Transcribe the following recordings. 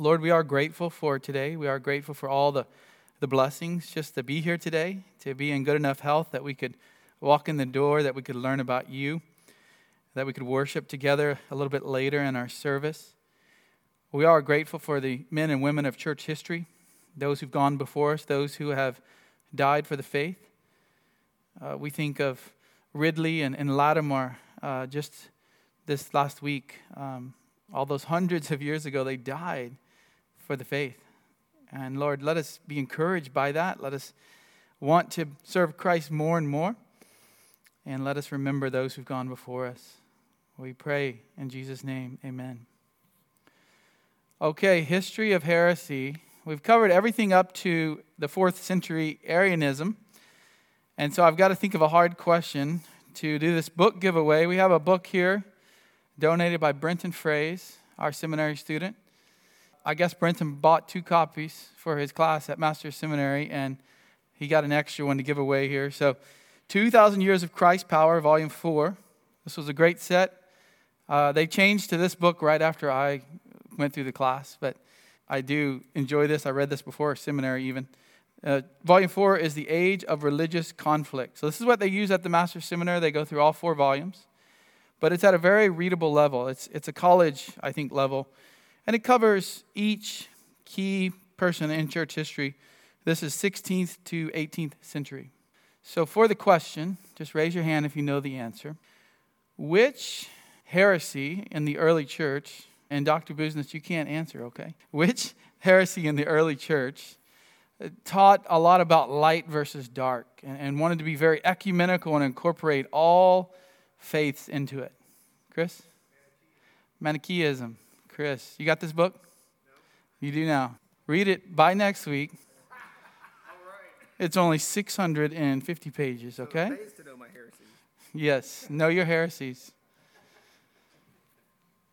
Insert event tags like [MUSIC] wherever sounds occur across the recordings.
Lord, we are grateful for today. We are grateful for all the, the blessings just to be here today, to be in good enough health that we could walk in the door, that we could learn about you, that we could worship together a little bit later in our service. We are grateful for the men and women of church history, those who've gone before us, those who have died for the faith. Uh, we think of Ridley and, and Latimer uh, just this last week. Um, all those hundreds of years ago, they died for the faith. And Lord, let us be encouraged by that. Let us want to serve Christ more and more. And let us remember those who've gone before us. We pray in Jesus' name, amen. Okay, history of heresy. We've covered everything up to the fourth century Arianism. And so I've got to think of a hard question to do this book giveaway. We have a book here donated by Brenton Fraze, our seminary student. I guess Brenton bought two copies for his class at Master's Seminary, and he got an extra one to give away here. So, 2,000 Years of Christ Power, Volume 4. This was a great set. Uh, they changed to this book right after I went through the class, but I do enjoy this. I read this before seminary, even. Uh, volume 4 is The Age of Religious Conflict. So, this is what they use at the Master's Seminary. They go through all four volumes but it's at a very readable level. It's, it's a college, I think, level. And it covers each key person in church history. This is 16th to 18th century. So, for the question, just raise your hand if you know the answer. Which heresy in the early church, and Dr. Business, you can't answer, okay? Which heresy in the early church uh, taught a lot about light versus dark and, and wanted to be very ecumenical and incorporate all faiths into it. Chris? Manichaeism. Chris, you got this book? No. You do now. Read it by next week. It's only 650 pages, okay? So know yes, know your heresies.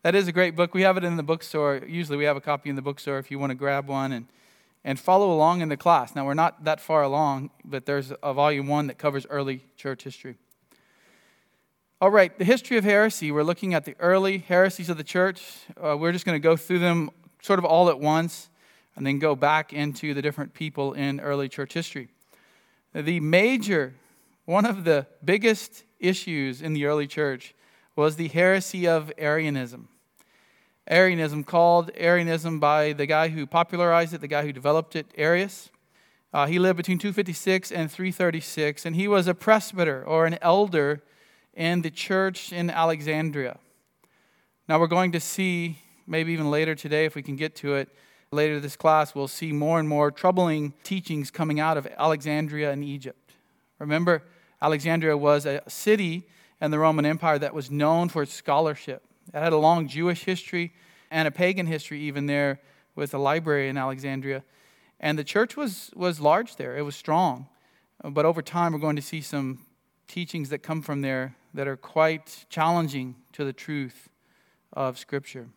That is a great book. We have it in the bookstore. Usually we have a copy in the bookstore if you want to grab one and, and follow along in the class. Now, we're not that far along, but there's a volume one that covers early church history. All right, the history of heresy. We're looking at the early heresies of the church. Uh, we're just going to go through them sort of all at once and then go back into the different people in early church history. The major, one of the biggest issues in the early church was the heresy of Arianism. Arianism, called Arianism by the guy who popularized it, the guy who developed it, Arius. Uh, he lived between 256 and 336, and he was a presbyter or an elder in the church in Alexandria. Now, we're going to see, maybe even later today, if we can get to it, later this class, we'll see more and more troubling teachings coming out of Alexandria and Egypt. Remember, Alexandria was a city in the Roman Empire that was known for its scholarship. It had a long Jewish history and a pagan history, even there, with a library in Alexandria. And the church was, was large there, it was strong. But over time, we're going to see some teachings that come from there that are quite challenging to the truth of Scripture.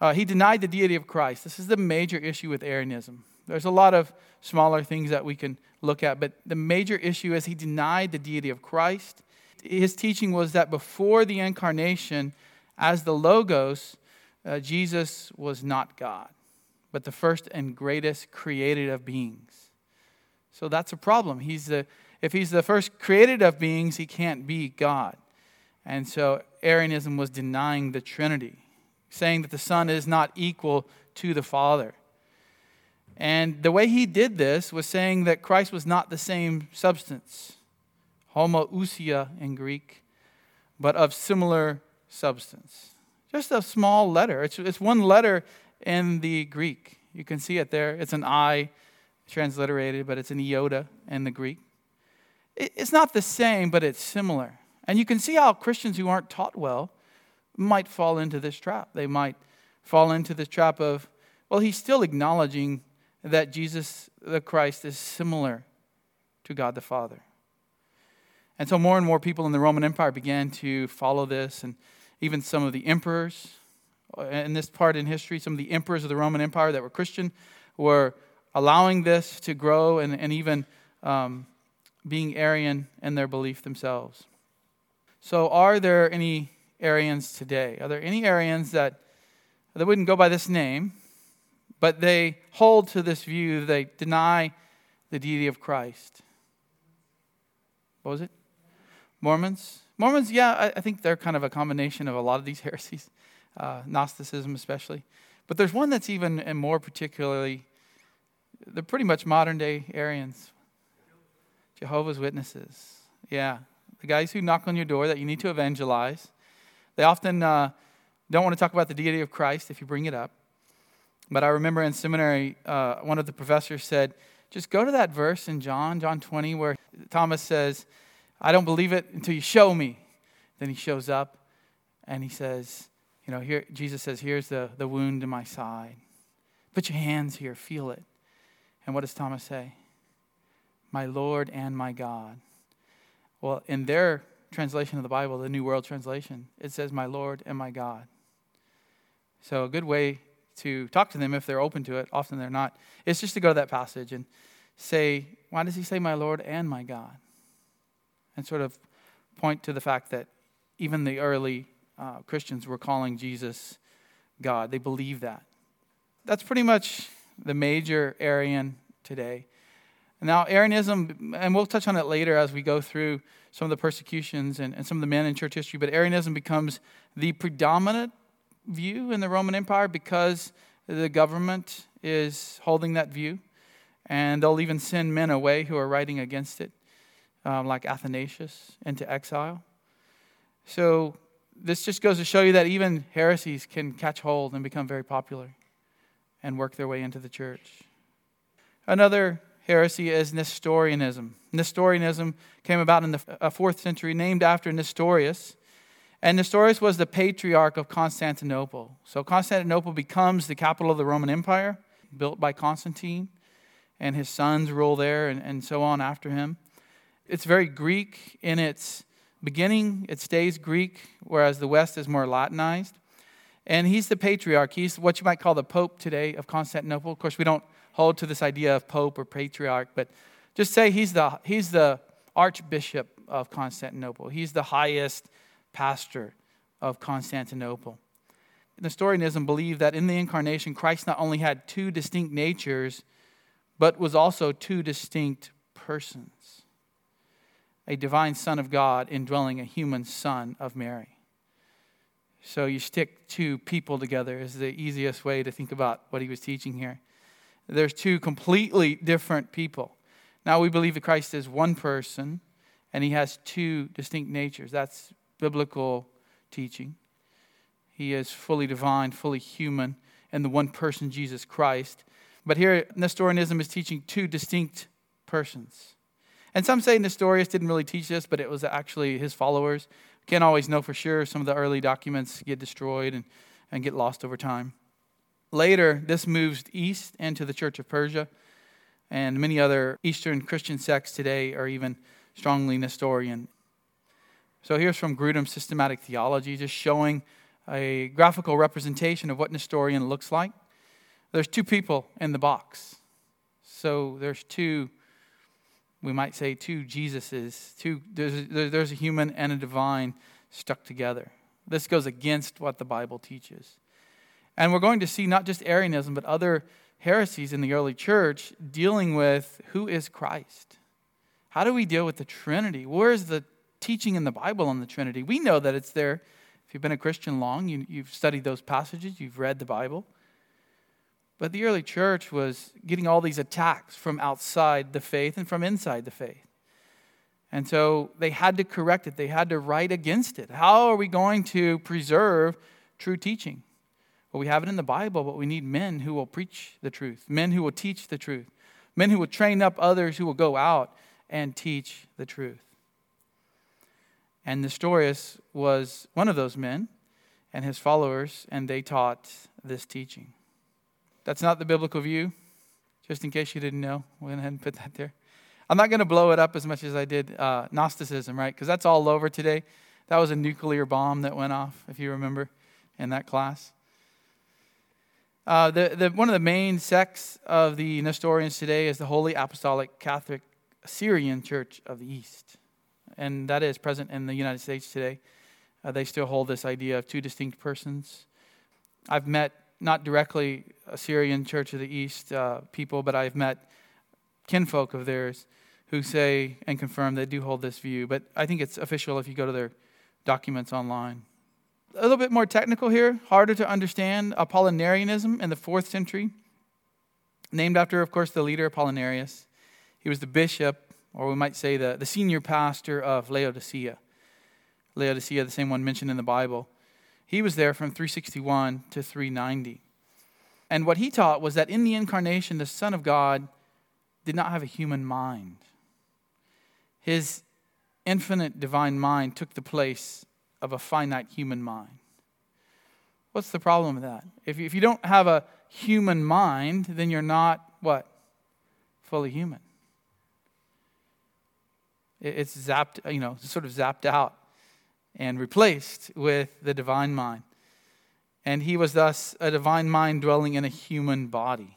Uh, he denied the deity of Christ. This is the major issue with Arianism. There's a lot of smaller things that we can look at, but the major issue is he denied the deity of Christ. His teaching was that before the incarnation, as the Logos, uh, Jesus was not God, but the first and greatest created of beings. So that's a problem. He's the if he's the first created of beings, he can't be God. And so Arianism was denying the Trinity, saying that the Son is not equal to the Father. And the way he did this was saying that Christ was not the same substance, homoousia in Greek, but of similar substance. Just a small letter. It's, it's one letter in the Greek. You can see it there. It's an I transliterated, but it's an iota in the Greek. It's not the same, but it's similar. And you can see how Christians who aren't taught well might fall into this trap. They might fall into the trap of, well, he's still acknowledging that Jesus the Christ is similar to God the Father. And so more and more people in the Roman Empire began to follow this, and even some of the emperors uh, in this part in history, some of the emperors of the Roman Empire that were Christian were allowing this to grow and, and even um, being Arian in their belief themselves. So, are there any Arians today? Are there any Arians that, that wouldn't go by this name, but they hold to this view, they deny the deity of Christ. What was it? Mormons? Mormons, yeah, I, I think they're kind of a combination of a lot of these [LAUGHS] heresies, uh, Gnosticism especially. But there's one that's even and more particularly, they're pretty much modern day Arians, Jehovah's Witnesses. Yeah, the guys who knock on your door that you need to evangelize. They often uh, don't want to talk about the deity of Christ if you bring it up. But I remember in seminary, uh, one of the professors said, just go to that verse in John, John 20, where Thomas says, I don't believe it until you show me. Then he shows up and he says, you know, here Jesus says, here's the, the wound in my side. Put your hands here, feel it. And what does Thomas say? My Lord and my God. Well, in their translation of the Bible, the New World Translation, it says, My Lord and my God. So, a good way to talk to them if they're open to it. Often they're not. It's just to go to that passage and say, why does he say my Lord and my God? And sort of point to the fact that even the early uh, Christians were calling Jesus God. They believe that. That's pretty much the major Arian today. Now, Arianism, and we'll touch on it later as we go through some of the persecutions and, and some of the men in church history, but Arianism becomes the predominant view in the Roman Empire because the government is holding that view. And they'll even send men away who are writing against it, um, like Athanasius, into exile. So this just goes to show you that even heresies can catch hold and become very popular and work their way into the church. Another heresy is Nestorianism. Nestorianism came about in the uh, fourth century, named after Nestorius, and Nestorius was the patriarch of Constantinople. So Constantinople becomes the capital of the Roman Empire, built by Constantine, and his sons rule there and, and so on after him. It's very Greek in its beginning, it stays Greek, whereas the West is more Latinized. And he's the patriarch. He's what you might call the Pope today of Constantinople. Of course, we don't hold to this idea of Pope or patriarch, but just say he's the, he's the Archbishop of Constantinople. He's the highest pastor of Constantinople. Nestorianism believed that in the incarnation, Christ not only had two distinct natures, but was also two distinct persons a divine Son of God indwelling a human Son of Mary. So you stick two people together is the easiest way to think about what he was teaching here. There's two completely different people. Now we believe that Christ is one person and he has two distinct natures. That's biblical teaching. He is fully divine, fully human, and the one person, Jesus Christ. But here, Nestorianism is teaching two distinct persons. And some say Nestorius didn't really teach this, but it was actually his followers. Can't always know for sure. Some of the early documents get destroyed and, and get lost over time. Later, this moves east into the Church of Persia, and many other Eastern Christian sects today are even strongly Nestorian. So here's from Grudem's Systematic Theology, just showing a graphical representation of what Nestorian looks like. There's two people in the box. So there's two, we might say two Jesuses. Two, there's, there's a human and a divine stuck together. This goes against what the Bible teaches. And we're going to see not just Arianism, but other heresies in the early church dealing with who is Christ. How do we deal with the Trinity? Where is the teaching in the Bible on the Trinity. We know that it's there. If you've been a Christian long, you, you've studied those passages, you've read the Bible. But the early church was getting all these attacks from outside the faith and from inside the faith. And so they had to correct it, they had to write against it. How are we going to preserve true teaching? Well, we have it in the Bible, but we need men who will preach the truth, men who will teach the truth, men who will train up others who will go out and teach the truth. And Nestorius was one of those men and his followers, and they taught this teaching. That's not the biblical view, just in case you didn't know. We went ahead and put that there. I'm not going to blow it up as much as I did uh, Gnosticism, right? Because that's all over today. That was a nuclear bomb that went off, if you remember, in that class. Uh, the, the, one of the main sects of the Nestorians today is the Holy Apostolic Catholic Assyrian Church of the East and that is present in the United States today. Uh, they still hold this idea of two distinct persons. I've met not directly Assyrian Church of the East uh, people, but I've met kinfolk of theirs who say and confirm they do hold this view. But I think it's official if you go to their documents online. A little bit more technical here, harder to understand Apollinarianism in the fourth century, named after, of course, the leader Apollinarius. He was the bishop, or we might say the, the senior pastor of Laodicea. Laodicea, the same one mentioned in the Bible. He was there from 361 to 390. And what he taught was that in the incarnation, the Son of God did not have a human mind. His infinite divine mind took the place of a finite human mind. What's the problem with that? If you, if you don't have a human mind, then you're not what? Fully human. It's zapped, you know, sort of zapped out and replaced with the divine mind. And he was thus a divine mind dwelling in a human body.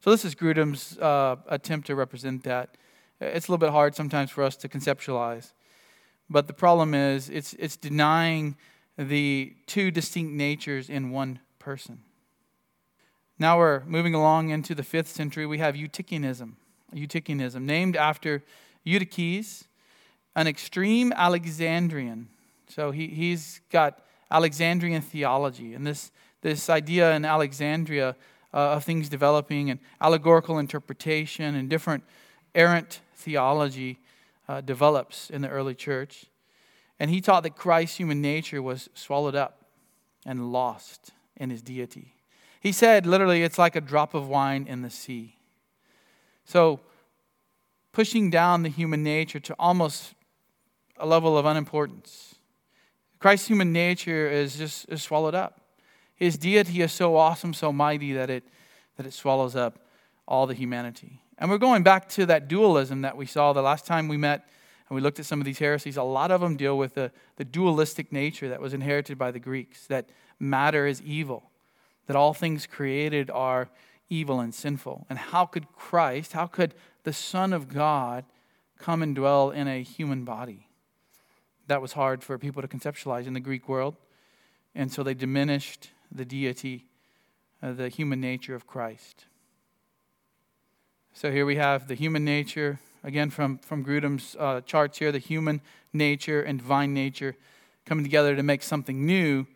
So, this is Grudem's uh, attempt to represent that. It's a little bit hard sometimes for us to conceptualize. But the problem is, it's, it's denying the two distinct natures in one person. Now we're moving along into the fifth century. We have Eutychianism. Eutychianism, named after Eutyches, an extreme Alexandrian. So he, he's got Alexandrian theology. And this, this idea in Alexandria uh, of things developing and allegorical interpretation and different errant theology uh, develops in the early church. And he taught that Christ's human nature was swallowed up and lost in his deity. He said, literally, it's like a drop of wine in the sea. So, pushing down the human nature to almost a level of unimportance. Christ's human nature is just is swallowed up. His deity is so awesome, so mighty that it, that it swallows up all the humanity. And we're going back to that dualism that we saw the last time we met and we looked at some of these heresies. A lot of them deal with the, the dualistic nature that was inherited by the Greeks that matter is evil, that all things created are evil and sinful. And how could Christ, how could the Son of God come and dwell in a human body? That was hard for people to conceptualize in the Greek world. And so they diminished the deity, uh, the human nature of Christ. So here we have the human nature, again from, from Grudem's uh, charts here, the human nature and divine nature coming together to make something new,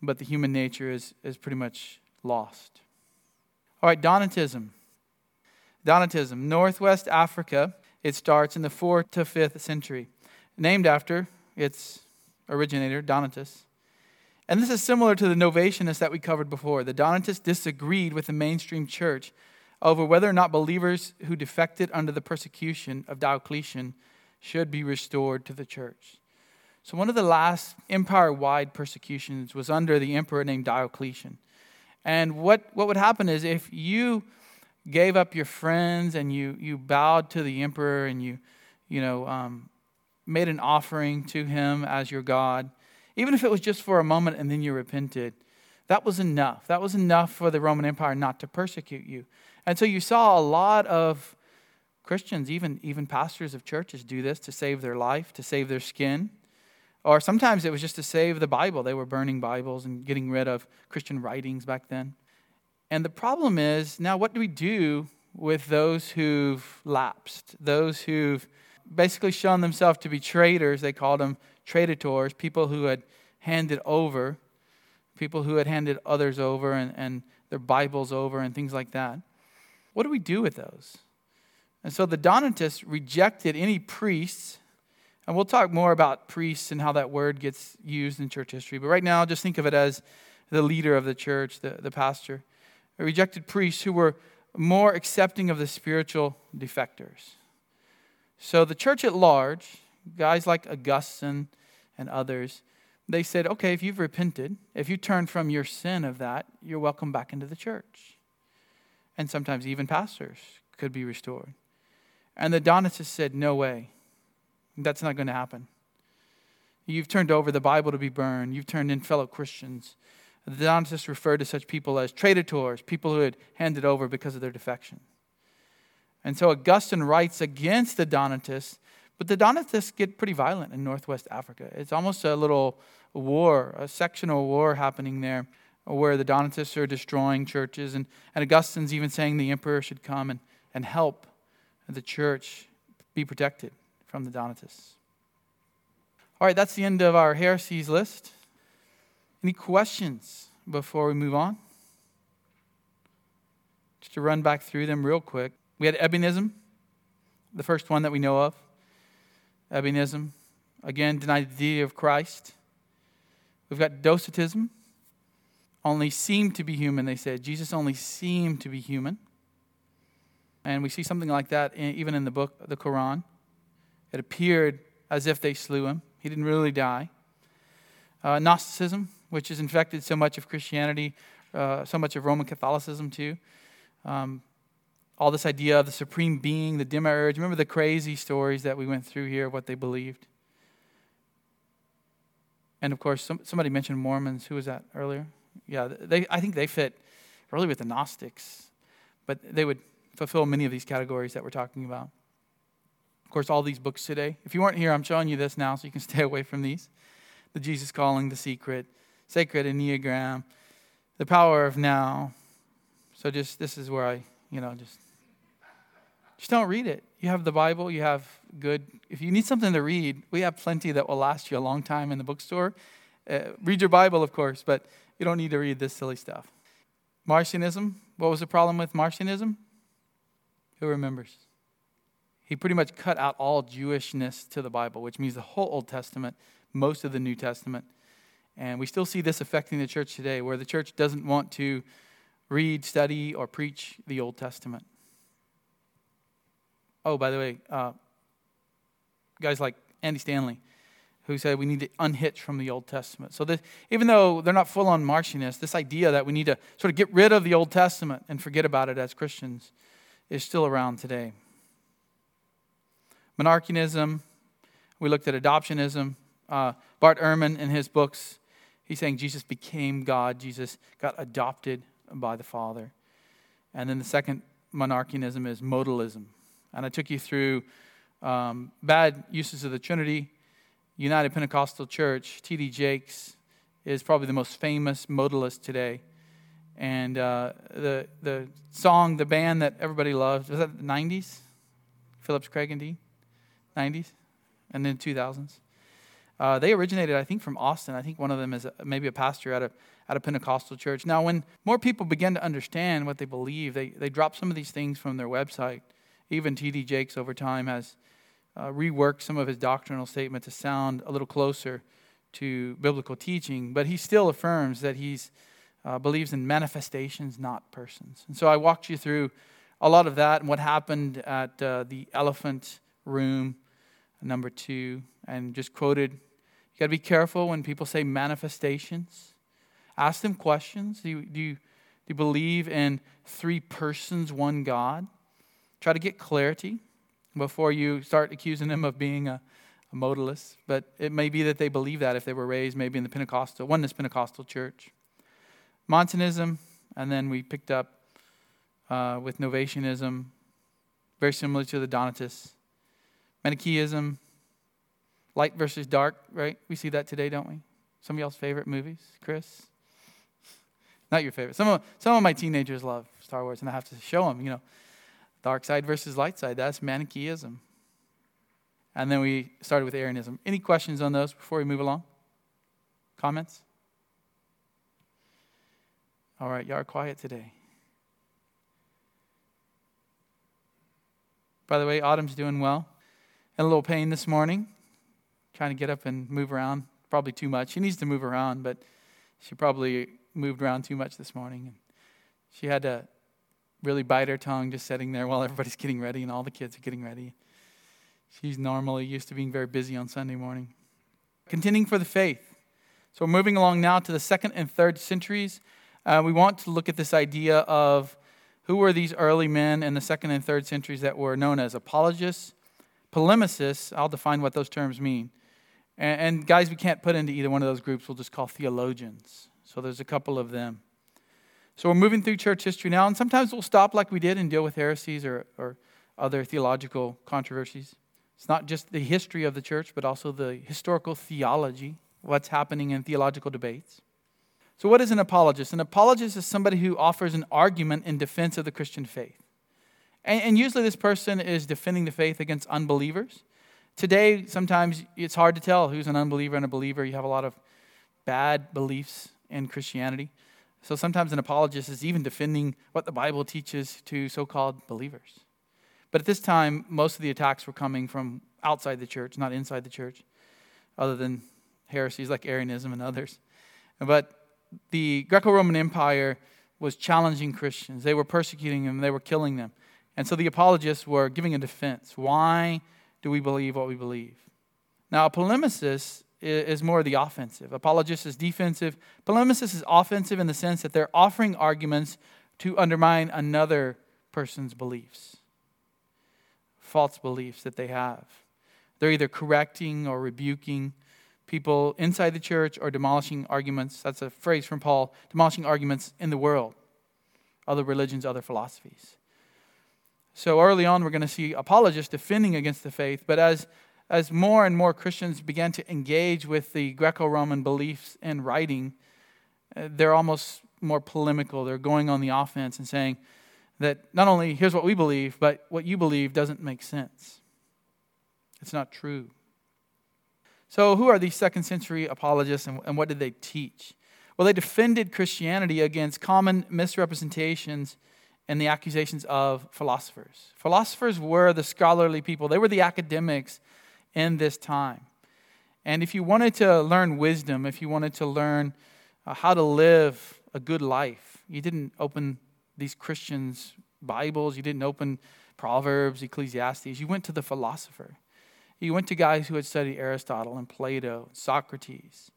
but the human nature is, is pretty much lost. All right, Donatism. Donatism, Northwest Africa. It starts in the 4th to 5th century, named after its originator, Donatus. And this is similar to the Novatianists that we covered before. The Donatists disagreed with the mainstream church over whether or not believers who defected under the persecution of Diocletian should be restored to the church. So, one of the last empire wide persecutions was under the emperor named Diocletian. And what, what would happen is if you gave up your friends and you, you bowed to the emperor and you, you know, um, made an offering to him as your God, even if it was just for a moment and then you repented, that was enough. That was enough for the Roman Empire not to persecute you. And so you saw a lot of Christians, even, even pastors of churches, do this to save their life, to save their skin. Or sometimes it was just to save the Bible. They were burning Bibles and getting rid of Christian writings back then. And the problem is now, what do we do with those who've lapsed, those who've basically shown themselves to be traitors? They called them traitors, people who had handed over, people who had handed others over and, and their Bibles over and things like that. What do we do with those? And so the Donatists rejected any priests, and we'll talk more about priests and how that word gets used in church history. But right now, just think of it as the leader of the church, the, the pastor. They rejected priests who were more accepting of the spiritual defectors. So the church at large, guys like Augustine and others, they said, okay, if you've repented, if you turn from your sin of that, you're welcome back into the church and sometimes even pastors could be restored. And the Donatists said, No way. That's not going to happen. You've turned over the Bible to be burned, you've turned in fellow Christians. The Donatists referred to such people as traitors, people who had handed over because of their defection. And so Augustine writes against the Donatists, but the Donatists get pretty violent in northwest Africa. It's almost a little war, a sectional war happening there where the Donatists are destroying churches, and, and Augustine's even saying the emperor should come and, and help the church be protected from the Donatists. All right, that's the end of our heresies list. Any questions before we move on? Just to run back through them real quick. We had Ebionism, the first one that we know of. Ebionism, again, denied the deity of Christ. We've got Docetism, only seemed to be human, they said. Jesus only seemed to be human. And we see something like that in, even in the book, the Quran. It appeared as if they slew him, he didn't really die. Uh, Gnosticism, which has infected so much of Christianity, uh, so much of Roman Catholicism too. Um, all this idea of the supreme being, the demiurge. Remember the crazy stories that we went through here, what they believed. And of course, some, somebody mentioned Mormons. Who was that earlier? Yeah, they, I think they fit really with the Gnostics, but they would fulfill many of these categories that we're talking about. Of course, all these books today. If you weren't here, I'm showing you this now so you can [LAUGHS] stay away from these The Jesus Calling, The Secret, Sacred Enneagram, The Power of Now. So, just this is where I, you know, just. Just don't read it. You have the Bible, you have good. If you need something to read, we have plenty that will last you a long time in the bookstore. Uh, read your Bible, of course, but you don't need to read this silly stuff. Marcionism. What was the problem with Marcionism? Who remembers? He pretty much cut out all Jewishness to the Bible, which means the whole Old Testament, most of the New Testament. And we still see this affecting the church today, where the church doesn't want to read, study, or preach the Old Testament. Oh, by the way, uh, guys like Andy Stanley, who said we need to unhitch from the Old Testament. So, this, even though they're not full on Marcionists, this idea that we need to sort of get rid of the Old Testament and forget about it as Christians is still around today. Monarchianism, we looked at adoptionism. Uh, Bart Ehrman, in his books, he's saying Jesus became God, Jesus got adopted by the Father. And then the second monarchianism is modalism. And I took you through um, bad uses of the Trinity. United Pentecostal Church, T.D. Jakes, is probably the most famous modalist today. And uh, the, the song, the band that everybody loved, was that the 90s? Phillips, Craig, and Dean? 90s? And then 2000s? Uh, they originated, I think, from Austin. I think one of them is a, maybe a pastor at a, at a Pentecostal church. Now, when more people begin to understand what they believe, they, they drop some of these things from their website. Even T.D. Jakes, over time, has uh, reworked some of his doctrinal statement to sound a little closer to biblical teaching, but he still affirms that he's uh, believes in manifestations, not persons. And so I walked you through a lot of that and what happened at uh, the elephant room, number two, and just quoted. You got to be careful when people say manifestations. Ask them questions. Do you, do, you, do you believe in three persons, one God? Try to get clarity before you start accusing them of being a, a modalist. But it may be that they believe that if they were raised maybe in the Pentecostal, oneness Pentecostal church. Montanism, and then we picked up uh, with Novatianism, very similar to the Donatists. Manichaeism, light versus dark, right? We see that today, don't we? Some of y'all's favorite movies, Chris? Not your favorite. Some of, some of my teenagers love Star Wars, and I have to show them, you know, dark side versus light side. That's Manichaeism. And then we started with Arianism. Any questions on those before we move along? Comments? All right, y'all are quiet today. By the way, Autumn's doing well. Had a little pain this morning, trying to get up and move around. Probably too much. She needs to move around, but she probably moved around too much this morning. She had to really bite her tongue just sitting there while everybody's [LAUGHS] getting ready and all the kids are getting ready. She's normally used to being very busy on Sunday morning. Contending for the faith. So we're moving along now to the second and third centuries uh, we want to look at this idea of who were these early men in the second and third centuries that were known as apologists, polemicists. I'll define what those terms mean. And, and guys, we can't put into either one of those groups. We'll just call theologians. So there's a couple of them. So we're moving through church history now, and sometimes we'll stop like we did and deal with heresies or, or other theological controversies. It's not just the history of the church, but also the historical theology, what's happening in theological debates. So, what is an apologist? An apologist is somebody who offers an argument in defense of the Christian faith. And, and usually, this person is defending the faith against unbelievers. Today, sometimes it's hard to tell who's an unbeliever and a believer. You have a lot of bad beliefs in Christianity. So sometimes an apologist is even defending what the Bible teaches to so called believers. But at this time, most of the attacks were coming from outside the church, not inside the church, other than heresies like Arianism and others. But the Greco Roman Empire was challenging Christians. They were persecuting them, they were killing them. And so the apologists were giving a defense. Why do we believe what we believe? Now, a polemicist is more the offensive. Apologist is defensive. Polemicist is offensive in the sense that they're offering arguments to undermine another person's beliefs, false beliefs that they have. They're either correcting or rebuking people inside the church or demolishing arguments. That's a phrase from Paul demolishing arguments in the world, other religions, other philosophies. So early on, we're going to see apologists defending against the faith, but as as more and more Christians began to engage with the Greco Roman beliefs and writing, uh, they're almost more polemical. They're going on the offense and saying that not only here's what we believe, but what you believe doesn't make sense. It's not true. So, who are these second century apologists and, and what did they teach? Well, they defended Christianity against common misrepresentations and the accusations of philosophers. Philosophers were the scholarly people, they were the academics in this time. And if you wanted to learn wisdom, if you wanted to learn uh, how to live a good life, you didn't open these Christians' Bibles, you didn't open Proverbs, Ecclesiastes. You went to the philosopher. You went to guys who had studied Aristotle and Plato, Socrates.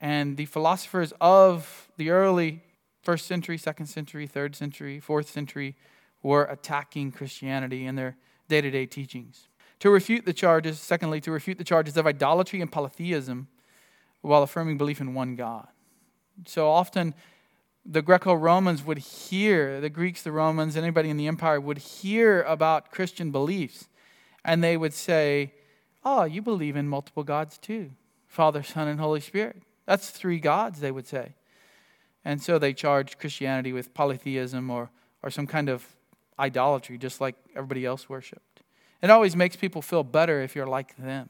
And the philosophers of the early first century, second century, third century, fourth century were attacking Christianity in their day to day teachings to refute the charges, secondly, to refute the charges of idolatry and polytheism while affirming belief in one God. So often, the Greco Romans would hear, the Greeks, the Romans, anybody in the empire would hear about Christian beliefs, and they would say, Oh, you believe in multiple gods too Father, Son, and Holy Spirit. That's three gods, they would say. And so they charged Christianity with polytheism or, or some kind of idolatry, just like everybody else worshiped. It always makes people feel better if you're like them.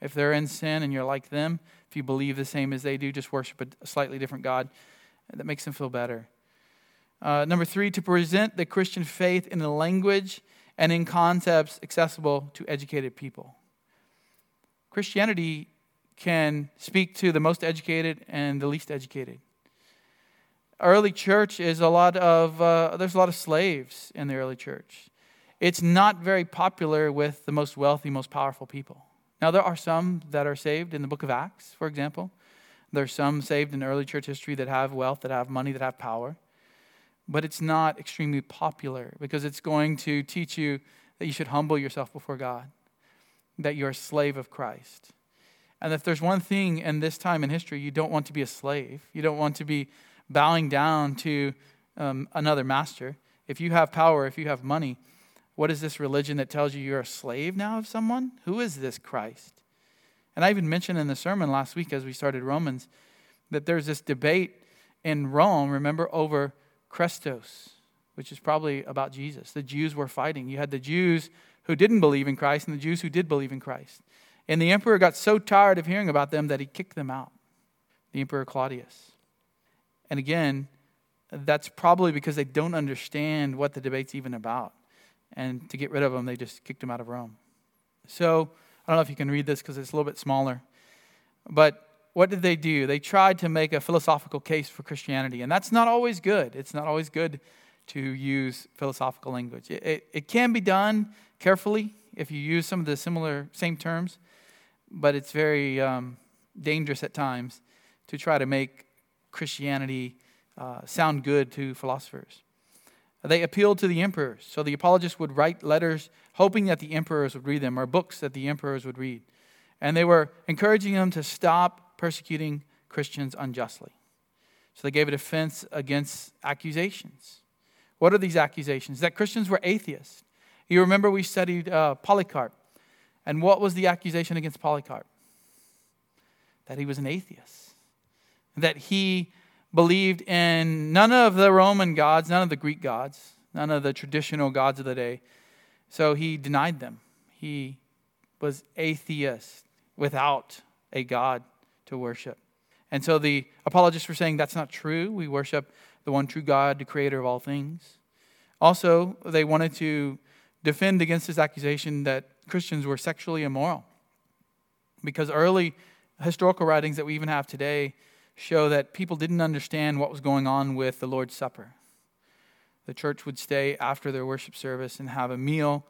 If they're in sin and you're like them, if you believe the same as they do, just worship a slightly different God, that makes them feel better. Uh, number three, to present the Christian faith in a language and in concepts accessible to educated people. Christianity can speak to the most educated and the least educated. Early church is a lot of, uh, there's a lot of slaves in the early church it's not very popular with the most wealthy, most powerful people. Now, there are some that are saved in the book of Acts, for example. There's some saved in early church history that have wealth, that have money, that have power. But it's not extremely popular because it's going to teach you that you should humble yourself before God, that you're a slave of Christ. And if there's one thing in this time in history, you don't want to be a slave, you don't want to be bowing down to um, another master. If you have power, if you have money, what is this religion that tells you you're a slave now of someone? Who is this Christ? And I even mentioned in the sermon last week as we started Romans that there's this debate in Rome, remember, over Christos, which is probably about Jesus. The Jews were fighting. You had the Jews who didn't believe in Christ and the Jews who did believe in Christ. And the emperor got so tired of hearing about them that he kicked them out, the Emperor Claudius. And again, that's probably because they don't understand what the debate's even about and to get rid of them, they just kicked him out of Rome. So I don't know if you can read this because it's a little bit smaller. But what did they do? They tried to make a philosophical case for Christianity, and that's not always good. It's not always good to use philosophical language. It, it, it can be done carefully if you use some of the similar, same terms, but it's very um, dangerous at times to try to make Christianity uh, sound good to philosophers. They appealed to the emperors. So the apologists would write letters hoping that the emperors would read them, or books that the emperors would read. And they were encouraging them to stop persecuting Christians unjustly. So they gave a defense against accusations. What are these accusations? That Christians were atheists. You remember we studied uh, Polycarp. And what was the accusation against Polycarp? That he was an atheist. That he believed in none of the Roman gods, none of the Greek gods, none of the traditional gods of the day. So he denied them. He was atheist without a God to worship. And so the apologists were saying that's not true. We worship the one true God, the creator of all things. Also, they wanted to defend against this accusation that Christians were sexually immoral. Because early historical writings that we even have today show that people didn't understand what was going on with the Lord's Supper. The church would stay after their worship service and have a meal,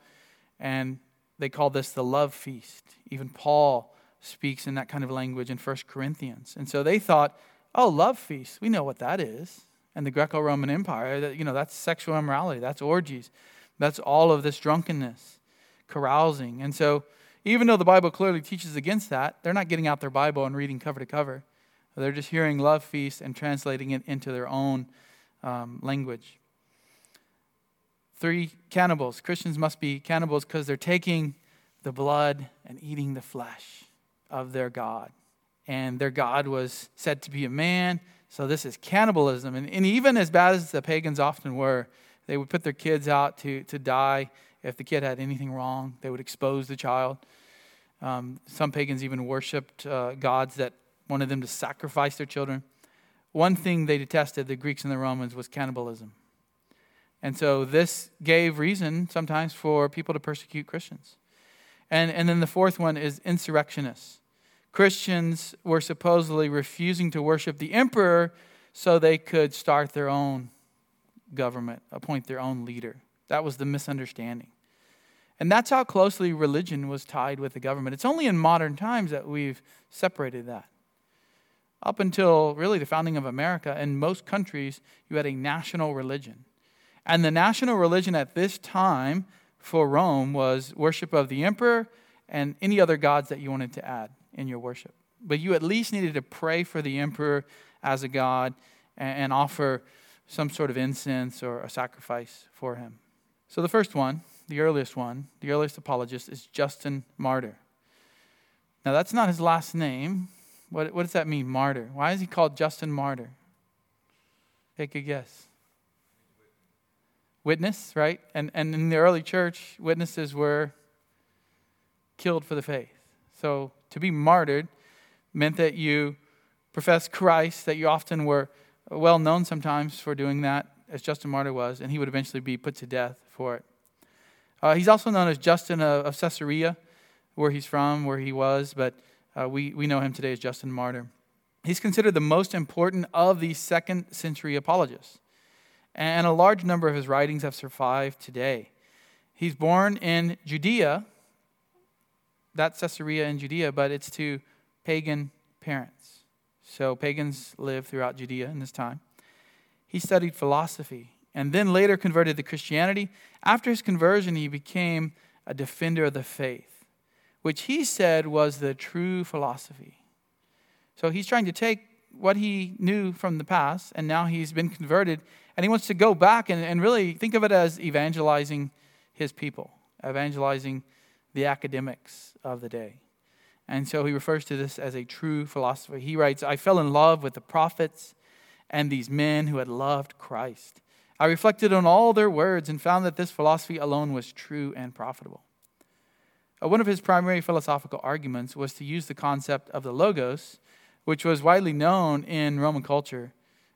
and they called this the love feast. Even Paul speaks in that kind of language in 1 Corinthians. And so they thought, oh, love feast, we know what that is. And the Greco Roman Empire, that, you know, that's sexual immorality, that's orgies, that's all of this drunkenness, carousing. And so even though the Bible clearly teaches against that, they're not getting out their Bible and reading cover to cover. They're just hearing love feast and translating it into their own um, language. Three cannibals. Christians must be cannibals because they're taking the blood and eating the flesh of their God. And their God was said to be a man. So this is cannibalism. And, and even as bad as the pagans often were, they would put their kids out to, to die if the kid had anything wrong. They would expose the child. Um, some pagans even worshipped uh, gods that wanted them to sacrifice their children. One thing they detested, the Greeks and the Romans, was cannibalism. And so this gave reason sometimes for people to persecute Christians. And, and then the fourth one is insurrectionists. Christians were supposedly refusing to worship the emperor so they could start their own government, appoint their own leader. That was the misunderstanding. And that's how closely religion was tied with the government. It's only in modern times that we've separated that. Up until really the founding of America, in most countries, you had a national religion. And the national religion at this time for Rome was worship of the emperor and any other gods that you wanted to add in your worship. But you at least needed to pray for the emperor as a god and offer some sort of incense or a sacrifice for him. So the first one, the earliest one, the earliest apologist is Justin Martyr. Now that's not his last name. What, what does that mean, martyr? Why is he called Justin Martyr? Take a guess. Witness, right? And, and in the early church, witnesses were killed for the faith. So to be martyred meant that you professed Christ, that you often were well known sometimes for doing that, as Justin Martyr was, and he would eventually be put to death for it. Uh, he's also known as Justin of, of, Caesarea, where he's from, where he was, but uh, we, we know him today as Justin Martyr. He's considered the most important of the second century apologists, and a large number of his writings have survived today. He's born in Judea, that's Caesarea in Judea, but it's to pagan parents. So pagans lived throughout Judea in this time. He studied philosophy and then later converted to Christianity. After his conversion, he became a defender of the faith, which he said was the true philosophy. So he's trying to take what he knew from the past, and now he's been converted, and he wants to go back and, and really think of it as evangelizing his people, evangelizing the academics of the day. And so he refers to this as a true philosophy. He writes, I fell in love with the prophets and these men who had loved Christ. I reflected on all their words and found that this philosophy alone was true and profitable. Uh, one of his primary philosophical arguments was to use the concept of the logos, which was widely known in Roman culture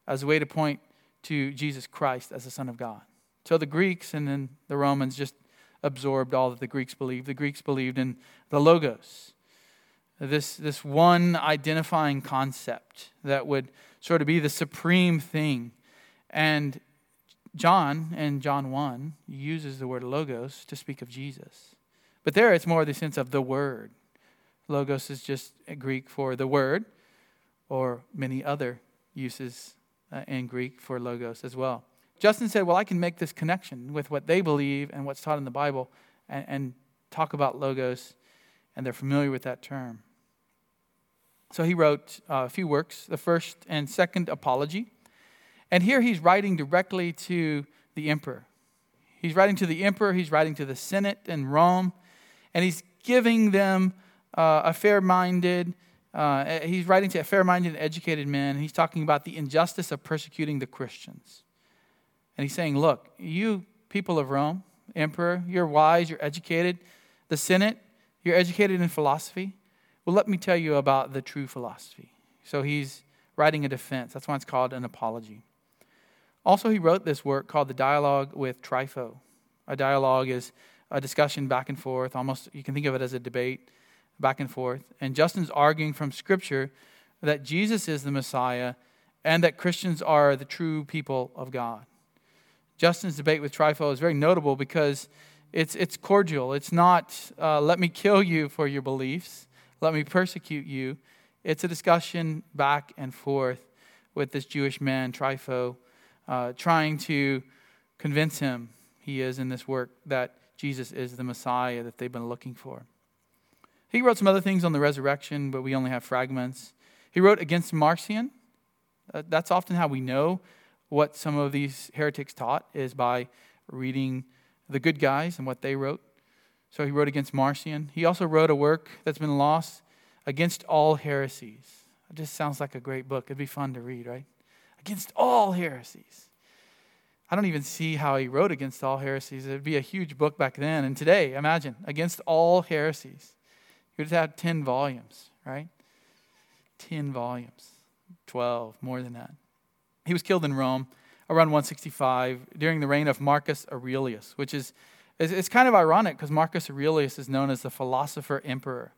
as a way to point to Jesus Christ as the Son of God. So the Greeks and then the Romans just absorbed all that the Greeks believed. The Greeks believed in the logos, this, this one identifying concept that would sort of be the supreme thing. And John, in John 1, uses the word logos to speak of Jesus. But there it's more the sense of the word. Logos is just Greek for the word, or many other uses uh, in Greek for logos as well. Justin said, Well, I can make this connection with what they believe and what's taught in the Bible and, and talk about logos, and they're familiar with that term. So he wrote uh, a few works, the first and second apology. And here he's writing directly to the emperor. He's writing to the emperor, he's writing to the Senate in Rome, and he's giving them uh, a fair minded, Uh, he's writing to fair minded, educated men. He's talking about the injustice of persecuting the Christians. And he's saying, Look, you people of Rome, emperor, you're wise, you're educated. The Senate, you're educated in philosophy. Well, let me tell you about the true philosophy. So he's writing a defense. That's why it's called an apology. Also, he wrote this work called The Dialogue with Trypho. A dialogue is a discussion back and forth, almost, you can think of it as a debate back and forth. And Justin's arguing from Scripture that Jesus is the Messiah and that Christians are the true people of God. Justin's debate with Trypho is very notable because it's, it's cordial. It's not, uh, let me kill you for your beliefs, let me persecute you. It's a discussion back and forth with this Jewish man, Trypho, uh, trying to convince him he is in this work that Jesus is the Messiah that they've been looking for. He wrote some other things on the resurrection, but we only have fragments. He wrote against Marcion. Uh, that's often how we know what some of these heretics taught is by reading the good guys and what they wrote. So he wrote against Marcion. He also wrote a work that's been lost against all heresies. It just sounds like a great book. It'd be fun to read, right? Against all heresies. I don't even see how he wrote against all heresies. It'd be a huge book back then. And today, imagine, against all heresies. He would have had 10 volumes, right? 10 volumes, 12, more than that. He was killed in Rome around 165 during the reign of Marcus Aurelius, which is it's kind of ironic because Marcus Aurelius is known as the philosopher emperor,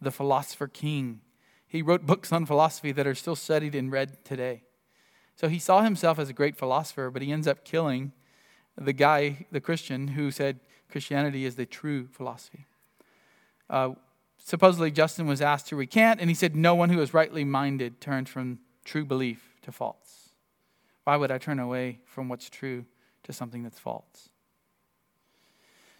the philosopher king. He wrote books on philosophy that are still studied and read today. So he saw himself as a great philosopher, but he ends up killing the guy, the Christian, who said Christianity is the true philosophy. Uh, supposedly, Justin was asked to recant, and he said, No one who is rightly minded turns from true belief to false. Why would I turn away from what's true to something that's false?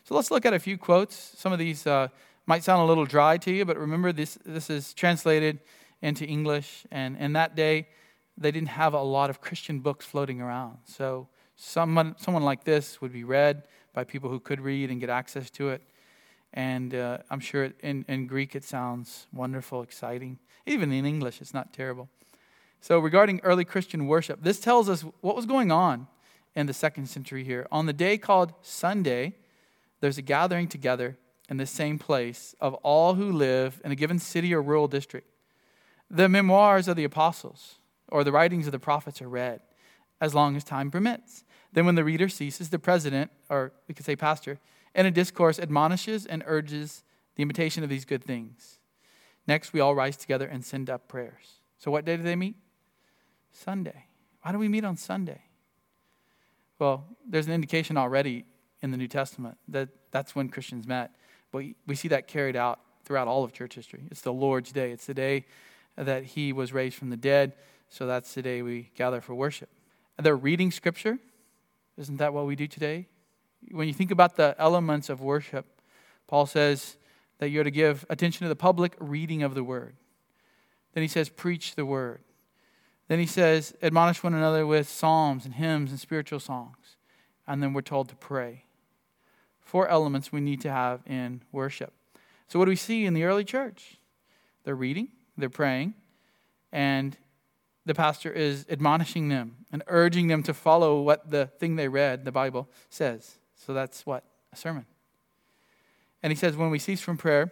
So let's look at a few quotes. Some of these uh, might sound a little dry to you, but remember this, this is translated into English. And in that day, they didn't have a lot of Christian books floating around. So someone, someone like this would be read by people who could read and get access to it. And uh, I'm sure in, in Greek it sounds wonderful, exciting. Even in English, it's not terrible. So, regarding early Christian worship, this tells us what was going on in the second century here. On the day called Sunday, there's a gathering together in the same place of all who live in a given city or rural district. The memoirs of the apostles or the writings of the prophets are read as long as time permits. Then, when the reader ceases, the president, or we could say pastor, in a discourse admonishes and urges the imitation of these good things. Next, we all rise together and send up prayers. So, what day do they meet? Sunday. Why do we meet on Sunday? Well, there's an indication already in the New Testament that that's when Christians met. But we see that carried out throughout all of church history. It's the Lord's day, it's the day that he was raised from the dead. So that's the day we gather for worship. And they're reading scripture. Isn't that what we do today? When you think about the elements of worship, Paul says that you're to give attention to the public reading of the word. Then he says, preach the word. Then he says, admonish one another with psalms and hymns and spiritual songs. And then we're told to pray. Four elements we need to have in worship. So, what do we see in the early church? They're reading, they're praying, and the pastor is admonishing them and urging them to follow what the thing they read, the Bible, says. So, that's what? A sermon. And he says, when we cease from prayer,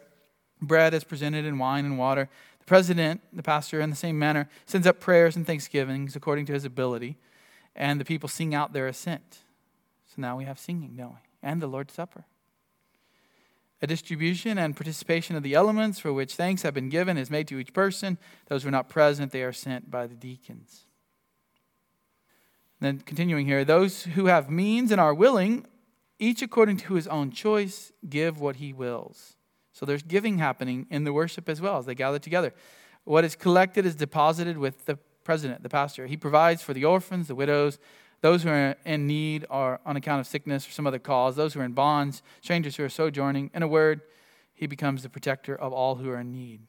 bread is presented in wine and water The president, the pastor, in the same manner, sends up prayers and thanksgivings according to his ability, and the people sing out their assent. So now we have singing, don't we? And the Lord's Supper. A distribution and participation of the elements for which thanks have been given is made to each person. Those who are not present, they are sent by the deacons. then continuing here, those who have means and are willing, each according to his own choice, give what he wills so there's giving happening in the worship as well as they gather together. What is collected is deposited with the president, the pastor. He provides for the orphans, the widows, those who are in need or on account of sickness or some other cause, those who are in bonds, strangers who are sojourning. In a word, he becomes the protector of all who are in need.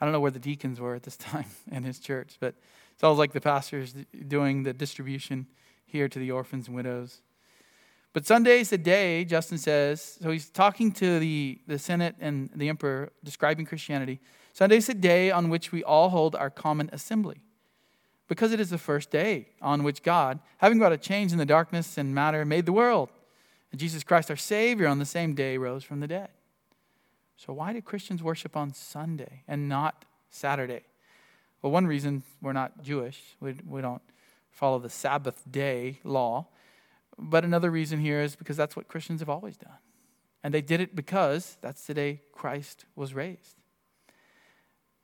I don't know where the deacons were at this [LAUGHS] time in his church, but it sounds like the pastor's doing the distribution here to the orphans and widows. But Sunday is the day, Justin says, so he's talking to the, the Senate and the emperor, describing Christianity. Sunday is a day on which we all hold our common assembly because it is the first day on which God, having brought a change in the darkness and matter, made the world. And Jesus Christ, our Savior, on the same day rose from the dead. So, why do Christians worship on Sunday and not Saturday? Well, one reason we're not Jewish, we, we don't follow the Sabbath day law. But another reason here is because that's what Christians have always done. And they did it because that's the day Christ was raised.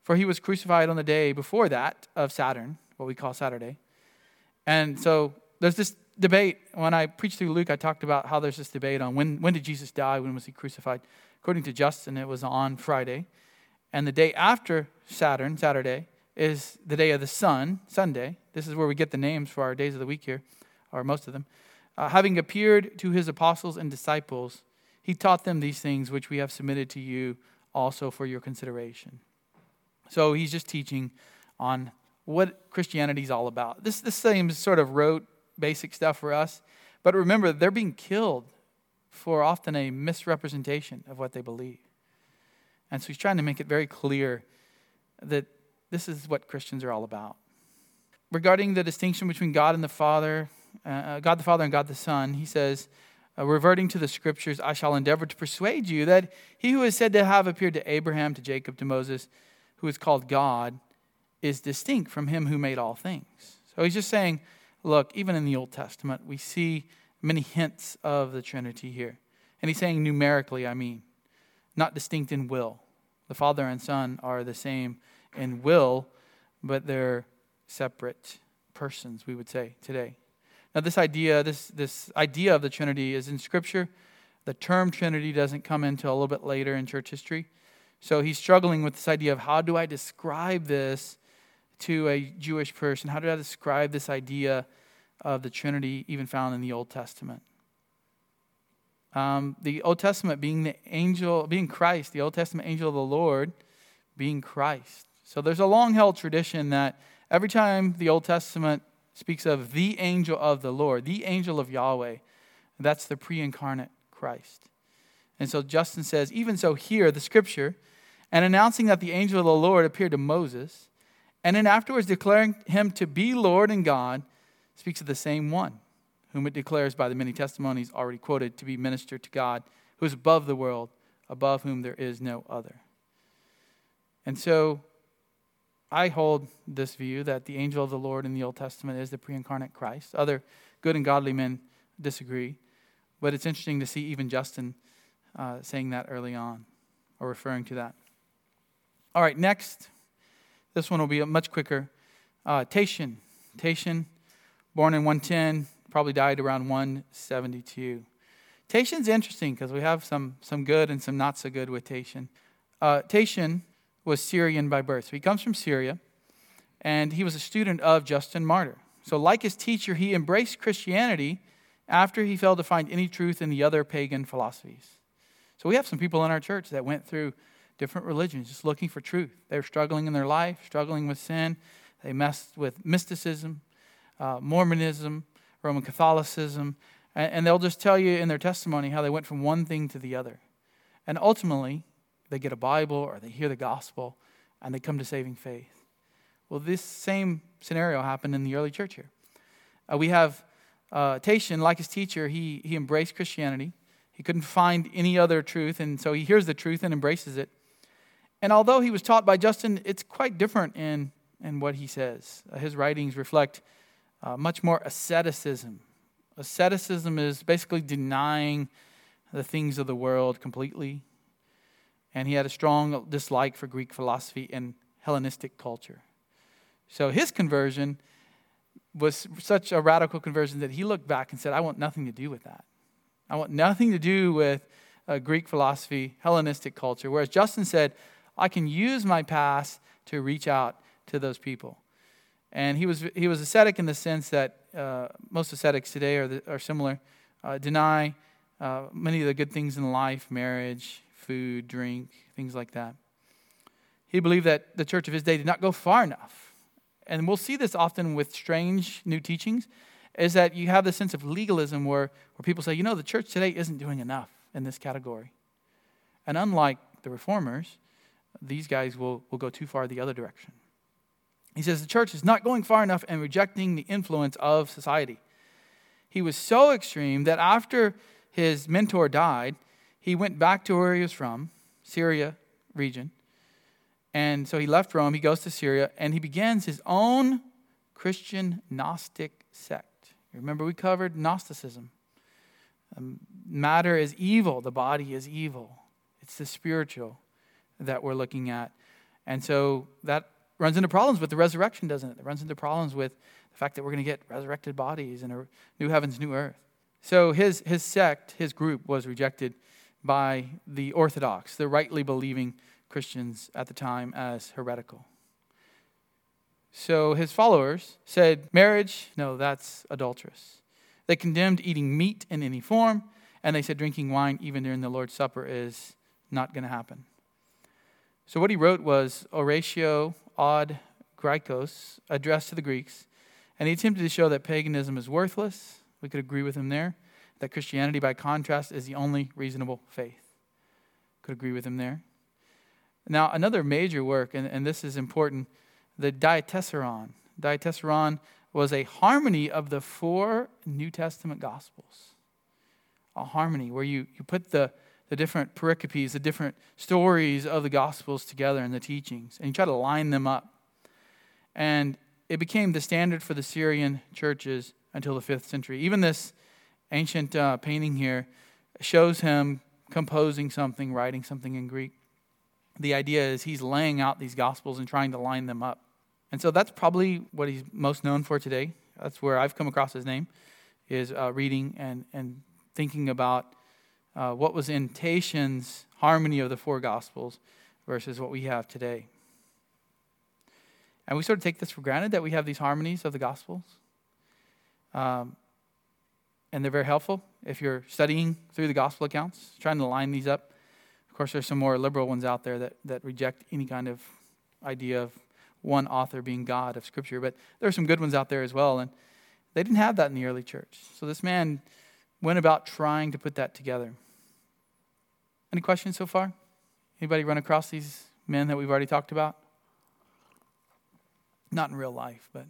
For he was crucified on the day before that of Saturn, what we call Saturday. And so there's this debate. When I preached through Luke, I talked about how there's this debate on when, when did Jesus die? When was he crucified? According to Justin, it was on Friday. And the day after Saturn, Saturday, is the day of the sun, Sunday. This is where we get the names for our days of the week here, or most of them. Uh, having appeared to his apostles and disciples, he taught them these things which we have submitted to you also for your consideration. So he's just teaching on what Christianity is all about. This, this seems sort of rote, basic stuff for us. But remember, they're being killed for often a misrepresentation of what they believe. And so he's trying to make it very clear that this is what Christians are all about. Regarding the distinction between God and the Father, uh, uh God the Father and God the Son, he says, uh, reverting to the scriptures, I shall endeavor to persuade you that he who is said to have appeared to Abraham, to Jacob, to Moses, who is called God, is distinct from him who made all things. So he's just saying, look, even in the Old Testament, we see many hints of the Trinity here. And he's saying numerically, I mean, not distinct in will. The Father and Son are the same in will, but they're separate persons, we would say today. Now, this idea, this, this idea of the Trinity is in Scripture. The term Trinity doesn't come until a little bit later in church history. So he's struggling with this idea of how do I describe this to a Jewish person? How do I describe this idea of the Trinity, even found in the Old Testament? Um, the Old Testament being the angel, being Christ, the Old Testament angel of the Lord being Christ. So there's a long held tradition that every time the Old Testament speaks of the angel of the Lord, the angel of Yahweh. That's the pre incarnate Christ. And so Justin says, even so, here, the scripture, and announcing that the angel of the Lord appeared to Moses, and then afterwards declaring him to be Lord and God, speaks of the same one, whom it declares by the many testimonies already quoted to be minister to God, who is above the world, above whom there is no other. And so I hold this view that the angel of the Lord in the Old Testament is the pre incarnate Christ. Other good and godly men disagree, but it's interesting to see even Justin uh, saying that early on or referring to that. All right, next. This one will be much quicker. Uh, Tatian. Tatian, born in 110, probably died around 172. Tatian's interesting because we have some, some good and some not so good with Tatian. Uh, Tatian was Syrian by birth. So he comes from Syria, and he was a student of Justin Martyr. So, like his teacher, he embraced Christianity after he failed to find any truth in the other pagan philosophies. So, we have some people in our church that went through different religions just looking for truth. They were struggling in their life, struggling with sin. They messed with mysticism, uh, Mormonism, Roman Catholicism, and, and they'll just tell you in their testimony how they went from one thing to the other. And ultimately, they get a Bible or they hear the gospel and they come to saving faith. Well, this same scenario happened in the early church here. Uh, we have uh, Tatian, like his teacher, he, he embraced Christianity. He couldn't find any other truth, and so he hears the truth and embraces it. And although he was taught by Justin, it's quite different in, in what he says. Uh, his writings reflect uh, much more asceticism. Asceticism is basically denying the things of the world completely and he had a strong dislike for Greek philosophy and Hellenistic culture. So his conversion was such a radical conversion that he looked back and said, I want nothing to do with that. I want nothing to do with uh, Greek philosophy, Hellenistic culture. Whereas Justin said, I can use my past to reach out to those people. And he was, he was ascetic in the sense that uh, most ascetics today are, the, are similar, uh, deny uh, many of the good things in life, marriage, food, drink, things like that. He believed that the church of his day did not go far enough. And we'll see this often with strange new teachings, is that you have this sense of legalism where, where people say, you know, the church today isn't doing enough in this category. And unlike the reformers, these guys will, will go too far the other direction. He says the church is not going far enough and rejecting the influence of society. He was so extreme that after his mentor died, he went back to where he was from, Syria region. And so he left Rome, he goes to Syria, and he begins his own Christian Gnostic sect. Remember, we covered Gnosticism. Um, matter is evil, the body is evil. It's the spiritual that we're looking at. And so that runs into problems with the resurrection, doesn't it? It runs into problems with the fact that we're going to get resurrected bodies and a new heavens, new earth. So his, his sect, his group, was rejected by the Orthodox, the rightly believing Christians at the time, as heretical. So his followers said, Marriage, no, that's adulterous. They condemned eating meat in any form, and they said drinking wine even during the Lord's Supper is not going to happen. So what he wrote was Oratio ad Graecos, addressed to the Greeks, and he attempted to show that paganism is worthless. We could agree with him there. That Christianity, by contrast, is the only reasonable faith. Could agree with him there. Now, another major work, and, and this is important, the Diatessaron. Diatessaron was a harmony of the four New Testament Gospels. A harmony where you, you put the, the different pericopes, the different stories of the Gospels together and the teachings, and you try to line them up. And it became the standard for the Syrian churches until the fifth century. Even this ancient uh, painting here shows him composing something, writing something in Greek. The idea is he's laying out these Gospels and trying to line them up. And so that's probably what he's most known for today. That's where I've come across his name, is uh, reading and, and thinking about uh, what was in Tatian's harmony of the four Gospels versus what we have today. And we sort of take this for granted that we have these harmonies of the Gospels. Um, and they're very helpful if you're studying through the Gospel accounts, trying to line these up. Of course, there's some more liberal ones out there that, that reject any kind of idea of one author being God of Scripture, but there are some good ones out there as well. And they didn't have that in the early church. So this man went about trying to put that together. Any questions so far? Anybody run across these men that we've already talked about? Not in real life, but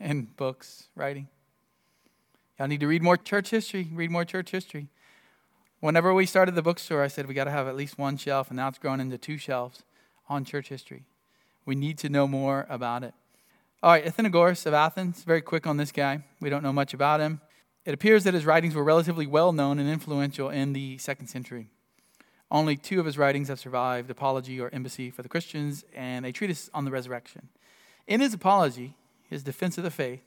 in books, writing. Y'all need to read more church history, read more church history. Whenever we started the bookstore, I said we got to have at least one shelf, and now it's grown into two shelves on church history. We need to know more about it. All right, Athenagoras of Athens, very quick on this guy. We don't know much about him. It appears that his writings were relatively well known and influential in the second century. Only two of his writings have survived Apology or Embassy for the Christians and a treatise on the resurrection. In his apology, his defense of the faith,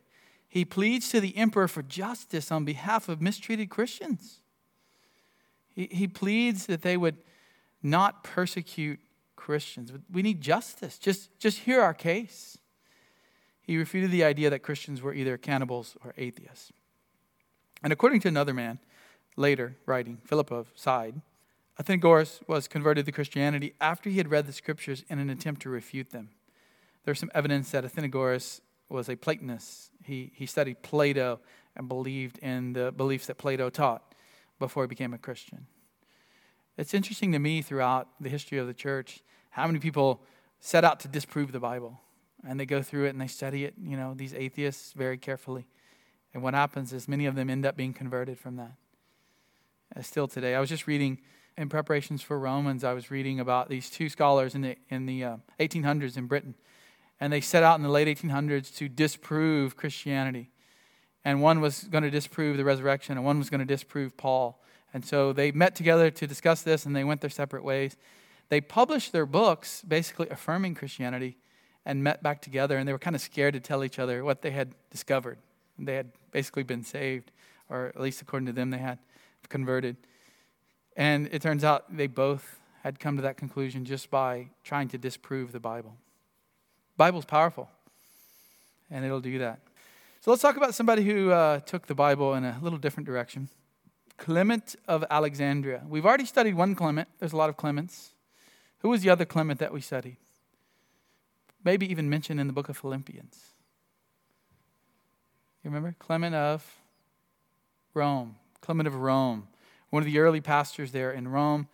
he pleads to the emperor for justice on behalf of mistreated Christians. He, he pleads that they would not persecute Christians. We need justice. Just, just hear our case. He refuted the idea that Christians were either cannibals or atheists. And according to another man, later writing, Philip of Side, Athenagoras was converted to Christianity after he had read the scriptures in an attempt to refute them. There's some evidence that Athenagoras was a Platonist. He, he studied Plato and believed in the beliefs that Plato taught before he became a Christian. It's interesting to me throughout the history of the church how many people set out to disprove the Bible and they go through it and they study it, you know, these atheists very carefully. And what happens is many of them end up being converted from that. Uh, still today, I was just reading in preparations for Romans, I was reading about these two scholars in the, in the uh, 1800s in Britain. And they set out in the late 1800s to disprove Christianity. And one was going to disprove the resurrection, and one was going to disprove Paul. And so they met together to discuss this, and they went their separate ways. They published their books basically affirming Christianity and met back together, and they were kind of scared to tell each other what they had discovered. They had basically been saved, or at least according to them, they had converted. And it turns out they both had come to that conclusion just by trying to disprove the Bible. The Bible's powerful, and it'll do that. So let's talk about somebody who uh, took the Bible in a little different direction. Clement of Alexandria. We've already studied one Clement. There's a lot of Clements. Who was the other Clement that we studied? Maybe even mentioned in the book of Philippians. You remember? Clement of Rome. Clement of Rome one of the early pastors there in Rome.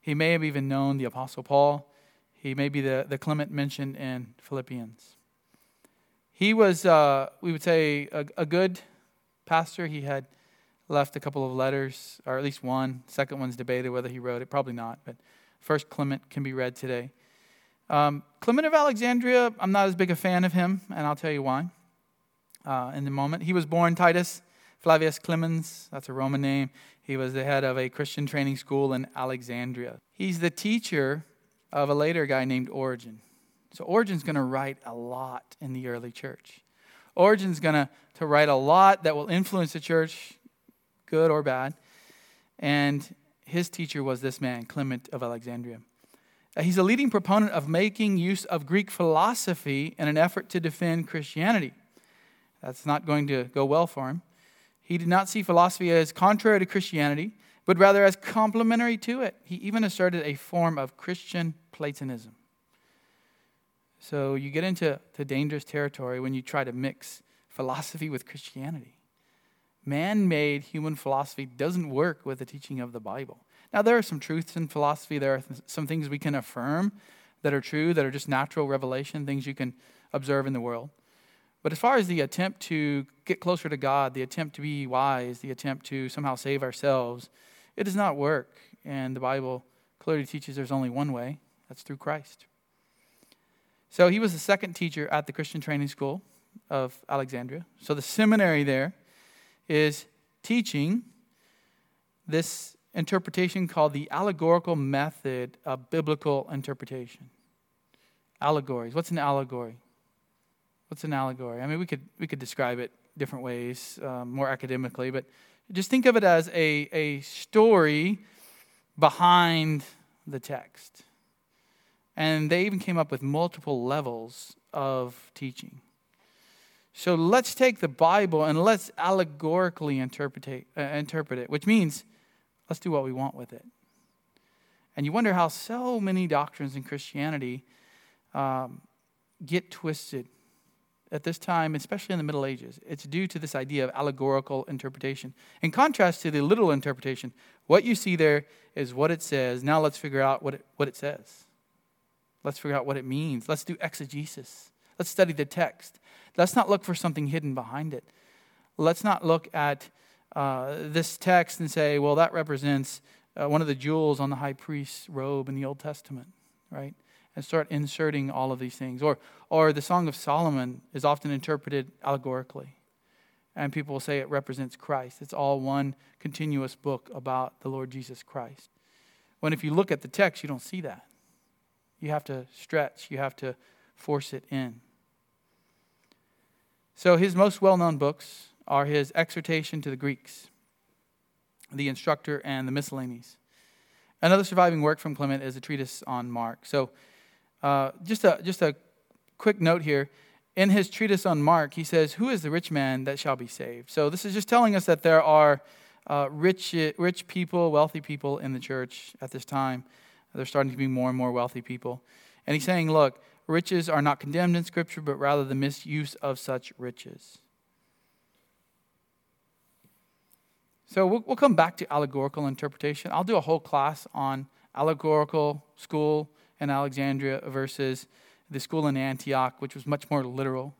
He may have even known the Apostle Paul. He may be the, the Clement mentioned in Philippians. He was, uh, we would say, a, a good pastor. He had left a couple of letters, or at least one. Second one's debated whether he wrote it. Probably not, but First Clement can be read today. Um, Clement of Alexandria, I'm not as big a fan of him, and I'll tell you why uh, in the moment. He was born Titus Flavius Clemens, that's a Roman name. He was the head of a Christian training school in Alexandria. He's the teacher of a later guy named Origen. So Origen's going to write a lot in the early church. Origen's going to, write a lot that will influence the church, good or bad. And his teacher was this man, Clement of Alexandria. Uh, he's a leading proponent of making use of Greek philosophy in an effort to defend Christianity. That's not going to go well for him. He did not see philosophy as contrary to Christianity, but rather as complementary to it. He even asserted a form of Christian Platonism. So you get into to dangerous territory when you try to mix philosophy with Christianity. Man made human philosophy doesn't work with the teaching of the Bible. Now, there are some truths in philosophy. There are some things we can affirm that are true, that are just natural revelation, things you can observe in the world. But as far as the attempt to get closer to God, the attempt to be wise, the attempt to somehow save ourselves, it does not work. And the Bible clearly teaches there's only one way that's through Christ. So he was the second teacher at the Christian Training School of Alexandria. So the seminary there is teaching this interpretation called the allegorical method of biblical interpretation. Allegories. What's an allegory? What's an allegory? I mean, we could we could describe it different ways, um, more academically, but just think of it as a a story behind the text. And they even came up with multiple levels of teaching. So let's take the Bible and let's allegorically interpret, uh, interpret it, which means let's do what we want with it. And you wonder how so many doctrines in Christianity um, get twisted at this time, especially in the Middle Ages. It's due to this idea of allegorical interpretation. In contrast to the literal interpretation, what you see there is what it says. Now let's figure out what it, what it says. Let's figure out what it means. Let's do exegesis. Let's study the text. Let's not look for something hidden behind it. Let's not look at uh, this text and say, well, that represents uh, one of the jewels on the high priest's robe in the Old Testament, right? And start inserting all of these things. Or, or the Song of Solomon is often interpreted allegorically. And people will say it represents Christ. It's all one continuous book about the Lord Jesus Christ. When if you look at the text, you don't see that. You have to stretch, you have to force it in. So his most well known books are his exhortation to the Greeks, the instructor, and the miscellanies. Another surviving work from Clement is a treatise on Mark. So uh, just, a, just a quick note here. In his treatise on Mark, he says, Who is the rich man that shall be saved? So this is just telling us that there are uh, rich, rich people, wealthy people in the church at this time. They're starting to be more and more wealthy people. And he's saying, Look, riches are not condemned in Scripture, but rather the misuse of such riches. So we'll, we'll come back to allegorical interpretation. I'll do a whole class on allegorical school in Alexandria versus the school in Antioch, which was much more literal.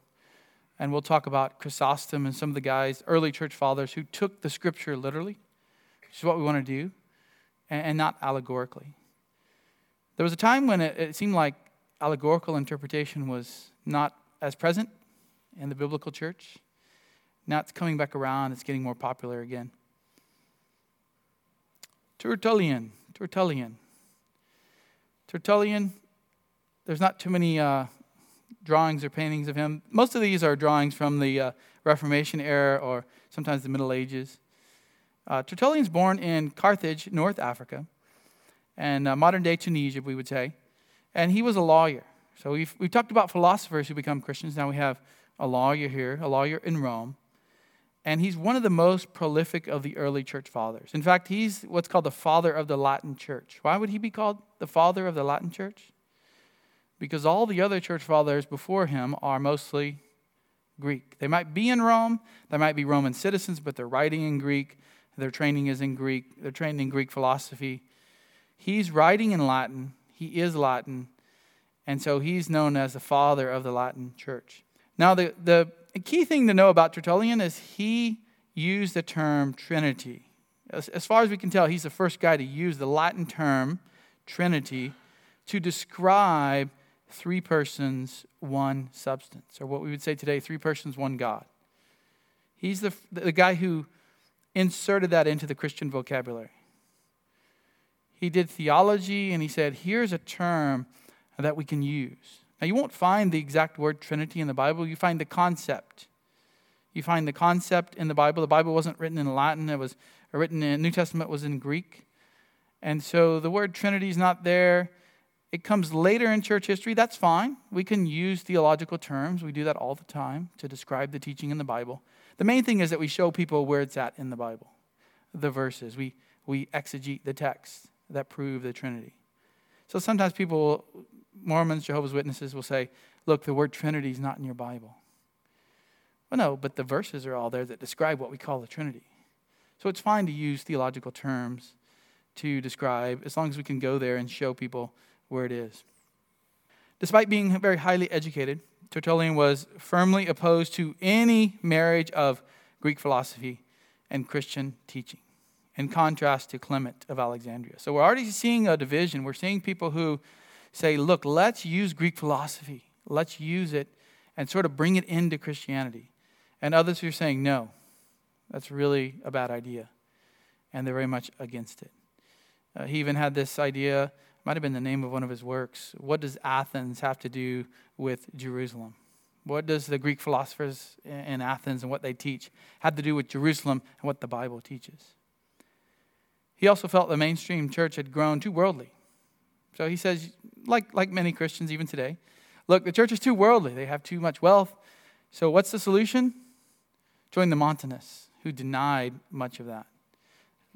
And we'll talk about Chrysostom and some of the guys, early church fathers, who took the scripture literally, which is what we want to do, and, not allegorically. There was a time when it, it seemed like allegorical interpretation was not as present in the biblical church. Now it's coming back around, it's getting more popular again. Tertullian, Tertullian. Tertullian, there's not too many uh, drawings or paintings of him. Most of these are drawings from the uh, Reformation era or sometimes the Middle Ages. Uh, Tertullian's born in Carthage, North Africa, and uh, modern day Tunisia, we would say. And he was a lawyer. So we've, we've talked about philosophers who become Christians. Now we have a lawyer here, a lawyer in Rome. And he's one of the most prolific of the early church fathers. In fact, he's what's called the father of the Latin church. Why would he be called the father of the Latin church? Because all the other church fathers before him are mostly Greek. They might be in Rome, they might be Roman citizens, but they're writing in Greek, their training is in Greek, they're trained in Greek philosophy. He's writing in Latin, he is Latin, And so he's known as the father of the Latin church. Now, the, the key thing to know about Tertullian is he used the term Trinity. As, as far as we can tell, he's the first guy to use the Latin term Trinity to describe three persons, one substance, or what we would say today three persons, one God. He's the, the guy who inserted that into the Christian vocabulary. He did theology and he said, here's a term that we can use. Now, you won't find the exact word Trinity in the Bible, you find the concept. You find the concept in the Bible. The Bible wasn't written in Latin, it was written in New Testament was in Greek. And so the word Trinity is not there. It comes later in church history. That's fine. We can use theological terms. We do that all the time to describe the teaching in the Bible. The main thing is that we show people where it's at in the Bible, the verses. We, we exegete the text that prove the Trinity. So sometimes people, Mormons, Jehovah's Witnesses, will say, look, the word Trinity is not in your Bible. Well, no, but the verses are all there that describe what we call the Trinity. So it's fine to use theological terms to describe as long as we can go there and show people where it is. Despite being very highly educated, Tertullian was firmly opposed to any marriage of Greek philosophy and Christian teaching, in contrast to Clement of Alexandria. So we're already seeing a division. We're seeing people who say, look, let's use Greek philosophy, let's use it and sort of bring it into Christianity. And others who are saying, no, that's really a bad idea. And they're very much against it. Uh, he even had this idea might have been the name of one of his works. What does Athens have to do with Jerusalem? What does the Greek philosophers in Athens and what they teach have to do with Jerusalem and what the Bible teaches? He also felt the mainstream church had grown too worldly. So he says, like, like many Christians even today, look, the church is too worldly. They have too much wealth. So what's the solution? Join the Montanists, who denied much of that.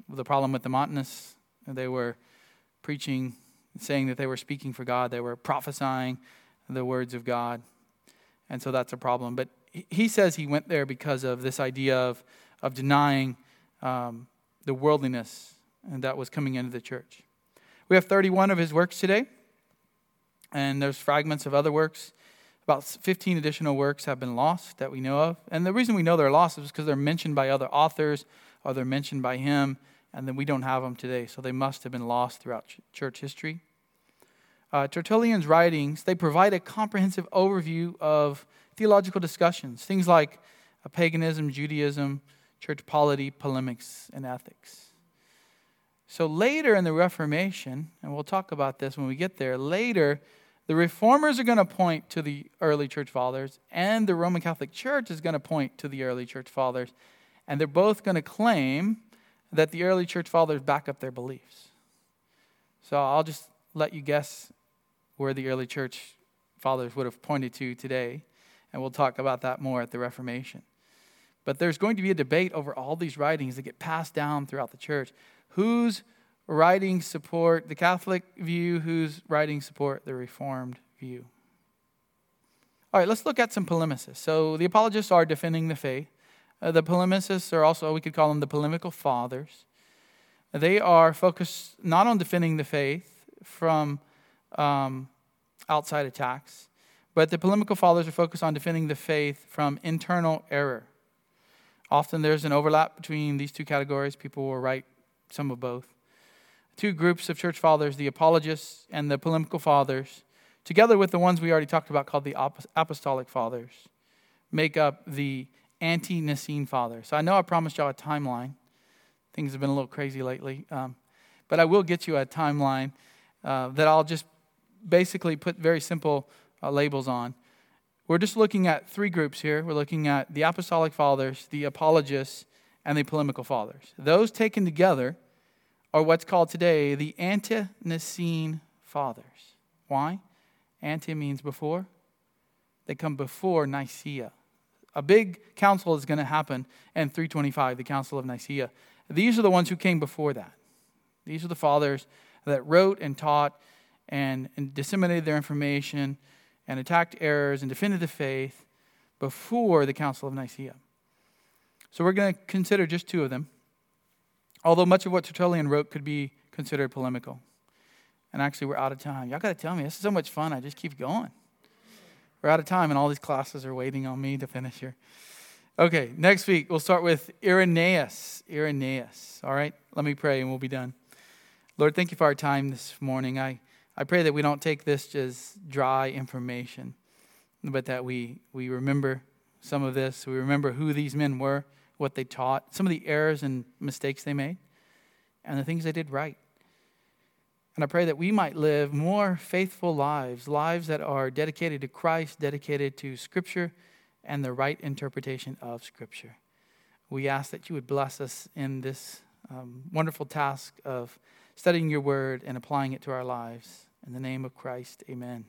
The problem with the Montanists, they were preaching saying that they were speaking for God, they were prophesying the words of God. And so that's a problem. But he says he went there because of this idea of, of denying um, the worldliness and that was coming into the church. We have 31 of his works today, and there's fragments of other works. About 15 additional works have been lost that we know of. And the reason we know they're lost is because they're mentioned by other authors or they're mentioned by him, and then we don't have them today. So they must have been lost throughout church history uh, Tertullian's writings, they provide a comprehensive overview of theological discussions, things like uh, paganism, Judaism, church polity, polemics, and ethics. So later in the Reformation, and we'll talk about this when we get there, later, the reformers are going to point to the early church fathers, and the Roman Catholic Church is going to point to the early church fathers, and they're both going to claim that the early church fathers back up their beliefs. So I'll just let you guess where the early church fathers would have pointed to today. And we'll talk about that more at the Reformation. But there's going to be a debate over all these writings that get passed down throughout the church. Whose writings support the Catholic view? Whose writings support the Reformed view? All right, let's look at some polemicists. So the apologists are defending the faith. Uh, the polemicists are also, we could call them the polemical fathers. They are focused not on defending the faith from um, outside attacks. But the polemical fathers are focused on defending the faith from internal error. Often there's an overlap between these two categories. People will write some of both. Two groups of church fathers, the apologists and the polemical fathers, together with the ones we already talked about called the apostolic fathers, make up the ante Nicene fathers. So I know I promised y'all a timeline. Things have been a little crazy lately. Um, but I will get you a timeline uh, that I'll just basically put very simple uh, labels on. We're just looking at three groups here. We're looking at the apostolic fathers, the apologists, and the polemical fathers. Those taken together are what's called today the ante-Nicene fathers. Why? Anti means before. They come before Nicaea. A big council is going to happen in 325, the Council of Nicaea. These are the ones who came before that. These are the fathers that wrote and taught and, and disseminated their information and attacked errors and defended the faith before the Council of Nicaea. So we're going to consider just two of them, although much of what Tertullian wrote could be considered polemical. And actually, we're out of time. Y'all got to tell me, this is so much fun. I just keep going. We're out of time, and all these classes are waiting on me to finish here. Okay, next week we'll start with Irenaeus. Irenaeus. All right, let me pray and we'll be done. Lord, thank you for our time this morning. I, I pray that we don't take this as dry information, but that we, we remember some of this. We remember who these men were, what they taught, some of the errors and mistakes they made, and the things they did right. And I pray that we might live more faithful lives, lives that are dedicated to Christ, dedicated to Scripture, and the right interpretation of Scripture. We ask that you would bless us in this um, wonderful task of studying your word and applying it to our lives. In the name of Christ, amen.